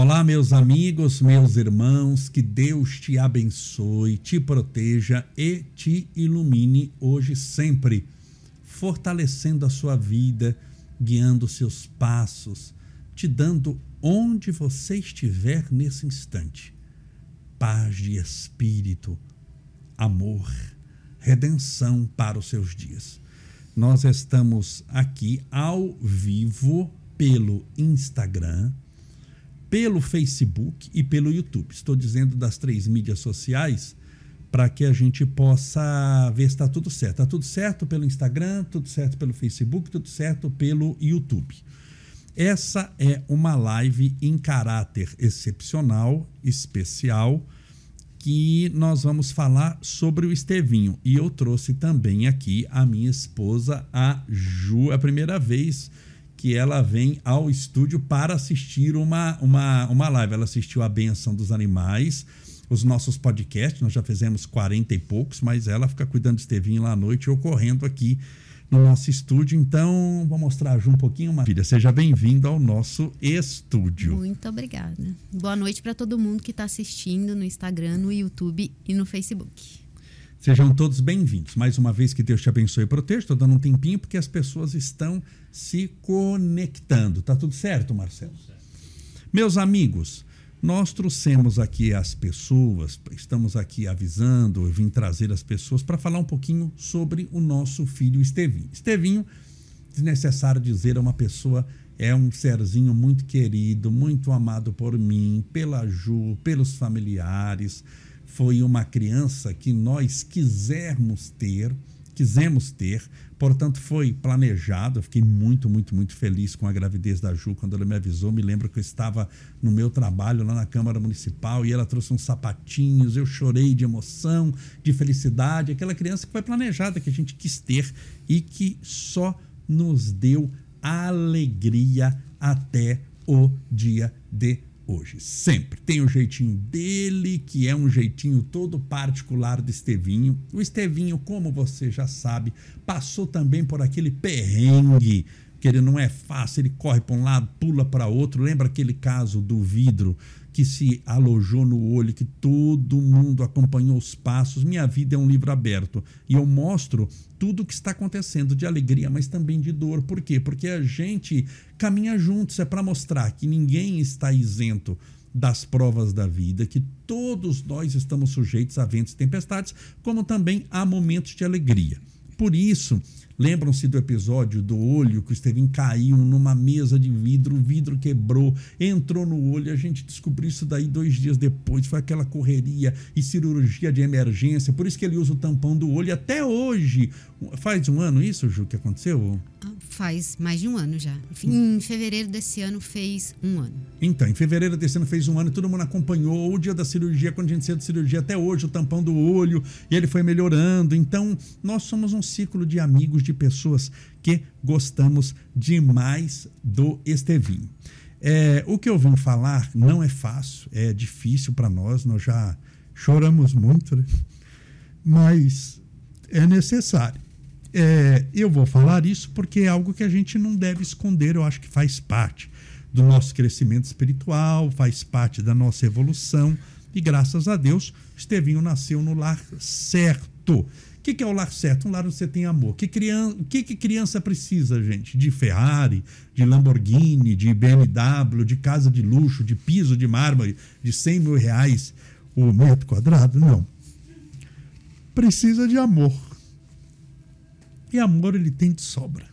Olá, meus amigos, meus irmãos, que Deus te abençoe, te proteja e te ilumine hoje sempre, fortalecendo a sua vida, guiando seus passos, te dando onde você estiver nesse instante paz de espírito, amor, redenção para os seus dias. Nós estamos aqui ao vivo pelo Instagram pelo Facebook e pelo YouTube. Estou dizendo das três mídias sociais para que a gente possa ver se está tudo certo. Está tudo certo pelo Instagram, tudo certo pelo Facebook, tudo certo pelo YouTube. Essa é uma live em caráter excepcional, especial, que nós vamos falar sobre o Estevinho. E eu trouxe também aqui a minha esposa, a Ju, a primeira vez que ela vem ao estúdio para assistir uma, uma, uma live. Ela assistiu a Benção dos Animais, os nossos podcasts, nós já fizemos 40 e poucos, mas ela fica cuidando de Estevinho lá à noite, ocorrendo aqui no nosso estúdio. Então, vou mostrar um pouquinho, uma filha. Seja bem-vindo ao nosso estúdio. Muito obrigada. Boa noite para todo mundo que está assistindo no Instagram, no YouTube e no Facebook. Sejam todos bem-vindos. Mais uma vez que Deus te abençoe e proteja. Estou dando um tempinho porque as pessoas estão se conectando. Tá tudo certo, Marcelo? Tudo certo. Meus amigos, nós trouxemos aqui as pessoas, estamos aqui avisando, eu vim trazer as pessoas para falar um pouquinho sobre o nosso filho Estevinho. Estevinho, desnecessário dizer, é uma pessoa, é um serzinho muito querido, muito amado por mim, pela Ju, pelos familiares foi uma criança que nós quisermos ter, quisemos ter, portanto foi planejado. Eu fiquei muito, muito, muito feliz com a gravidez da Ju quando ela me avisou. Me lembro que eu estava no meu trabalho lá na Câmara Municipal e ela trouxe uns sapatinhos. Eu chorei de emoção, de felicidade. Aquela criança que foi planejada, que a gente quis ter e que só nos deu alegria até o dia de hoje. Sempre. Tem o jeitinho dele, que é um jeitinho todo particular do Estevinho. O Estevinho, como você já sabe, passou também por aquele perrengue que ele não é fácil, ele corre para um lado, pula para outro. Lembra aquele caso do vidro que se alojou no olho, que todo mundo acompanhou os passos. Minha vida é um livro aberto e eu mostro tudo o que está acontecendo de alegria, mas também de dor. Por quê? Porque a gente caminha juntos, é para mostrar que ninguém está isento das provas da vida, que todos nós estamos sujeitos a ventos e tempestades, como também a momentos de alegria. Por isso, Lembram-se do episódio do olho que o Estevinho caiu numa mesa de vidro, o vidro quebrou, entrou no olho, a gente descobriu isso daí dois dias depois, foi aquela correria e cirurgia de emergência, por isso que ele usa o tampão do olho até hoje. Faz um ano isso, Ju, que aconteceu? Faz mais de um ano já. Em fevereiro desse ano fez um ano. Então, em fevereiro desse ano fez um ano e todo mundo acompanhou o dia da cirurgia, quando a gente saiu de cirurgia até hoje, o tampão do olho, e ele foi melhorando. Então, nós somos um ciclo de amigos, de pessoas que gostamos demais do Estevinho. É, o que eu vim falar não é fácil, é difícil para nós, nós já choramos muito, né? mas é necessário. É, eu vou falar isso porque é algo que a gente não deve esconder, eu acho que faz parte do nosso crescimento espiritual, faz parte da nossa evolução. E graças a Deus, Estevinho nasceu no lar certo. O que, que é o lar certo? Um lar onde você tem amor. O que criança, que, que criança precisa, gente? De Ferrari, de Lamborghini, de BMW, de casa de luxo, de piso de mármore, de 100 mil reais o metro quadrado? Não. Precisa de amor e amor ele tem de sobra.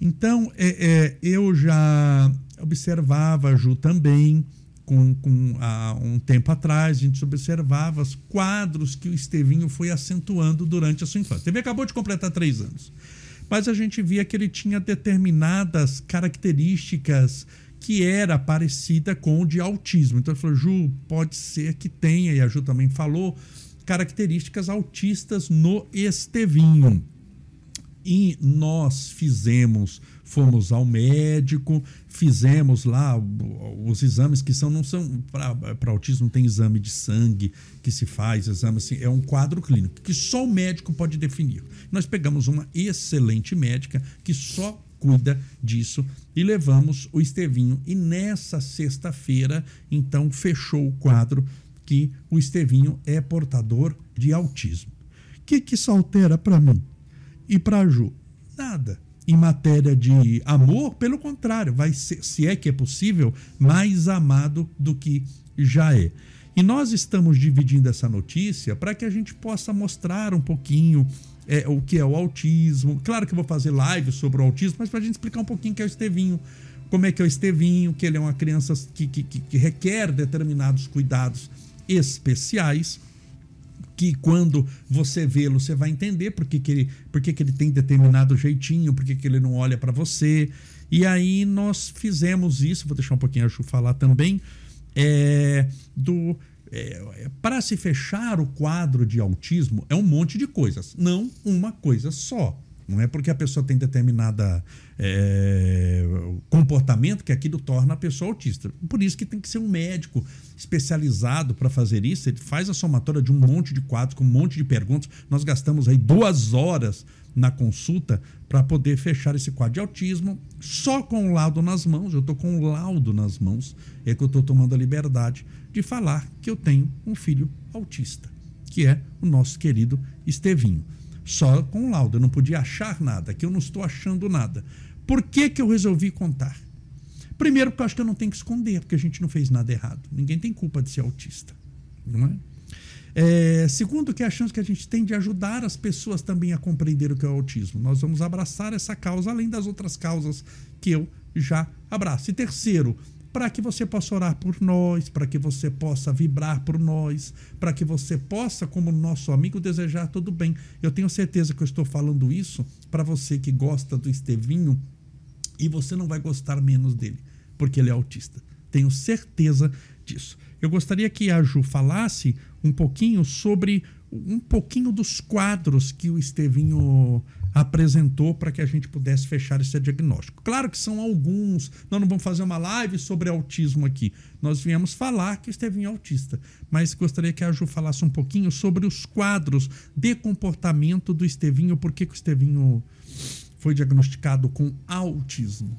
Então, é, é, eu já observava, a Ju também, com, com há um tempo atrás, a gente observava os quadros que o Estevinho foi acentuando durante a sua infância. Ele acabou de completar três anos. Mas a gente via que ele tinha determinadas características que era parecida com o de autismo. Então ele falou, Ju, pode ser que tenha, e a Ju também falou, características autistas no Estevinho. E nós fizemos, fomos ao médico, fizemos lá os exames que são, não são, para autismo tem exame de sangue que se faz, exame assim, é um quadro clínico que só o médico pode definir. Nós pegamos uma excelente médica que só cuida disso e levamos o Estevinho. E nessa sexta-feira, então, fechou o quadro que o Estevinho é portador de autismo. O que, que isso altera para mim e para Ju? Nada. Em matéria de amor, pelo contrário, vai ser, se é que é possível, mais amado do que já é. E nós estamos dividindo essa notícia para que a gente possa mostrar um pouquinho é, o que é o autismo. Claro que eu vou fazer live sobre o autismo, mas para a gente explicar um pouquinho o que é o Estevinho, como é que é o Estevinho, que ele é uma criança que, que, que requer determinados cuidados especiais que quando você vê-lo, você vai entender por que, ele, por que, ele tem determinado jeitinho, por que, ele não olha para você. E aí nós fizemos isso, vou deixar um pouquinho a Ju falar também, é, do é, para se fechar o quadro de autismo é um monte de coisas, não uma coisa só. Não é porque a pessoa tem determinada é, comportamento que aquilo torna a pessoa autista. Por isso que tem que ser um médico especializado para fazer isso. Ele faz a somatória de um monte de quadros, com um monte de perguntas. Nós gastamos aí duas horas na consulta para poder fechar esse quadro de autismo só com o laudo nas mãos. Eu estou com o laudo nas mãos. É que eu estou tomando a liberdade de falar que eu tenho um filho autista, que é o nosso querido Estevinho só com laudo. Eu não podia achar nada, que eu não estou achando nada. Por que, que eu resolvi contar? Primeiro, porque eu acho que eu não tenho que esconder, porque a gente não fez nada errado. Ninguém tem culpa de ser autista. Não é? É, segundo, que é a chance que a gente tem de ajudar as pessoas também a compreender o que é o autismo. Nós vamos abraçar essa causa, além das outras causas que eu já abraço. E terceiro, para que você possa orar por nós, para que você possa vibrar por nós, para que você possa, como nosso amigo, desejar tudo bem. Eu tenho certeza que eu estou falando isso para você que gosta do Estevinho e você não vai gostar menos dele, porque ele é autista. Tenho certeza disso. Eu gostaria que a Ju falasse um pouquinho sobre um pouquinho dos quadros que o Estevinho apresentou para que a gente pudesse fechar esse diagnóstico. Claro que são alguns, nós não vamos fazer uma live sobre autismo aqui. Nós viemos falar que o Estevinho é autista, mas gostaria que a Ju falasse um pouquinho sobre os quadros de comportamento do Estevinho, por que, que o Estevinho foi diagnosticado com autismo.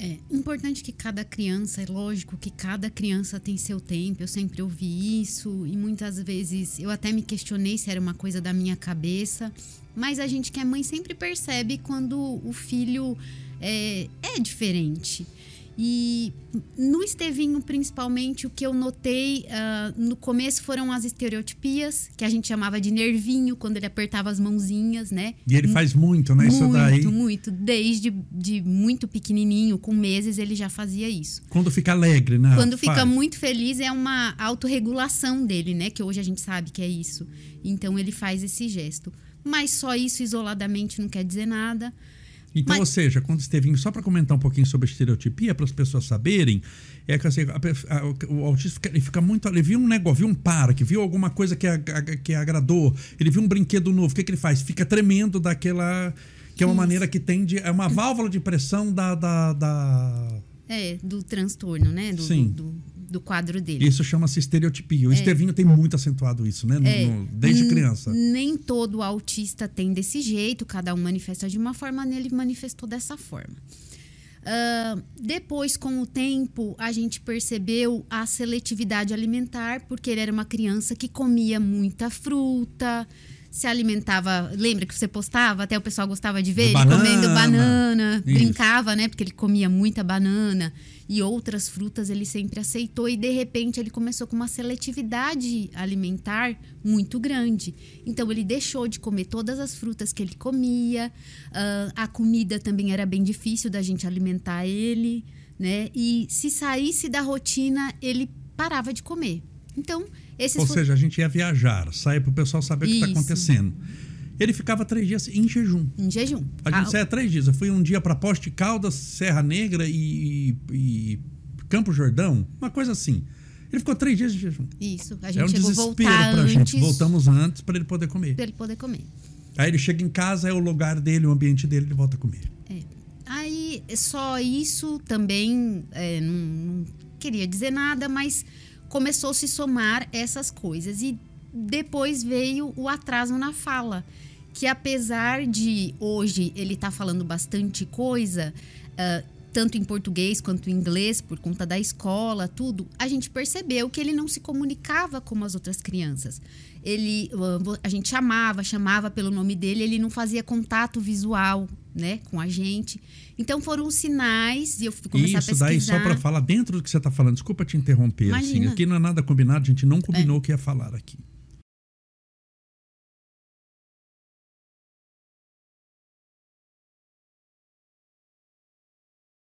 É importante que cada criança, é lógico que cada criança tem seu tempo, eu sempre ouvi isso e muitas vezes eu até me questionei se era uma coisa da minha cabeça, mas a gente que é mãe sempre percebe quando o filho é, é diferente. E no Estevinho, principalmente, o que eu notei uh, no começo foram as estereotipias, que a gente chamava de nervinho, quando ele apertava as mãozinhas, né? E ele faz muito, né? Muito, isso daí. Muito, muito. Desde de muito pequenininho, com meses, ele já fazia isso. Quando fica alegre, né? Quando fica faz. muito feliz, é uma autorregulação dele, né? Que hoje a gente sabe que é isso. Então, ele faz esse gesto. Mas só isso isoladamente não quer dizer nada. Então, Mas... ou seja, quando Estevinho, só para comentar um pouquinho sobre a estereotipia, para as pessoas saberem, é que assim, a, a, o autista ele fica muito. Ele viu um negócio, viu um parque, viu alguma coisa que, a, que agradou, ele viu um brinquedo novo, o que, que ele faz? Fica tremendo daquela. Que é uma Isso. maneira que tem de. É uma válvula de pressão da. da, da... É, do transtorno, né? Do, Sim. Do, do do quadro dele. Isso chama-se estereotipia. O é. Estevinho tem muito acentuado isso, né? No, é. no, desde criança. Nem todo autista tem desse jeito, cada um manifesta de uma forma, nele manifestou dessa forma. Uh, depois, com o tempo, a gente percebeu a seletividade alimentar, porque ele era uma criança que comia muita fruta, se alimentava. Lembra que você postava? Até o pessoal gostava de ver ele comendo banana, Isso. brincava, né? Porque ele comia muita banana e outras frutas ele sempre aceitou e de repente ele começou com uma seletividade alimentar muito grande. Então ele deixou de comer todas as frutas que ele comia, uh, a comida também era bem difícil da gente alimentar ele, né? E se saísse da rotina ele parava de comer. Então esses Ou seja, a gente ia viajar, sair para o pessoal saber o que está acontecendo. Ele ficava três dias em jejum. Em jejum. A gente ah, saia três dias. Eu fui um dia para Poste Caldas, Serra Negra e, e, Campo Jordão, uma coisa assim. Ele ficou três dias de jejum. Isso. A gente é um chegou desespero pra antes, gente. Voltamos antes para ele poder comer. Para ele poder comer. Aí ele chega em casa, é o lugar dele, o ambiente dele, ele volta a comer. É. Aí só isso também é, não, não queria dizer nada, mas começou a se somar essas coisas. E depois veio o atraso na fala que apesar de hoje ele tá falando bastante coisa, uh, tanto em português quanto em inglês, por conta da escola, tudo, a gente percebeu que ele não se comunicava como as outras crianças. Ele, uh, a gente chamava, chamava pelo nome dele, ele não fazia contato visual, né, com a gente. Então foram os sinais e eu fui começar Isso, a pesquisar. daí só para falar dentro do que você está falando, desculpa te interromper, assim, aqui não é nada combinado, a gente não combinou é. o que ia falar aqui.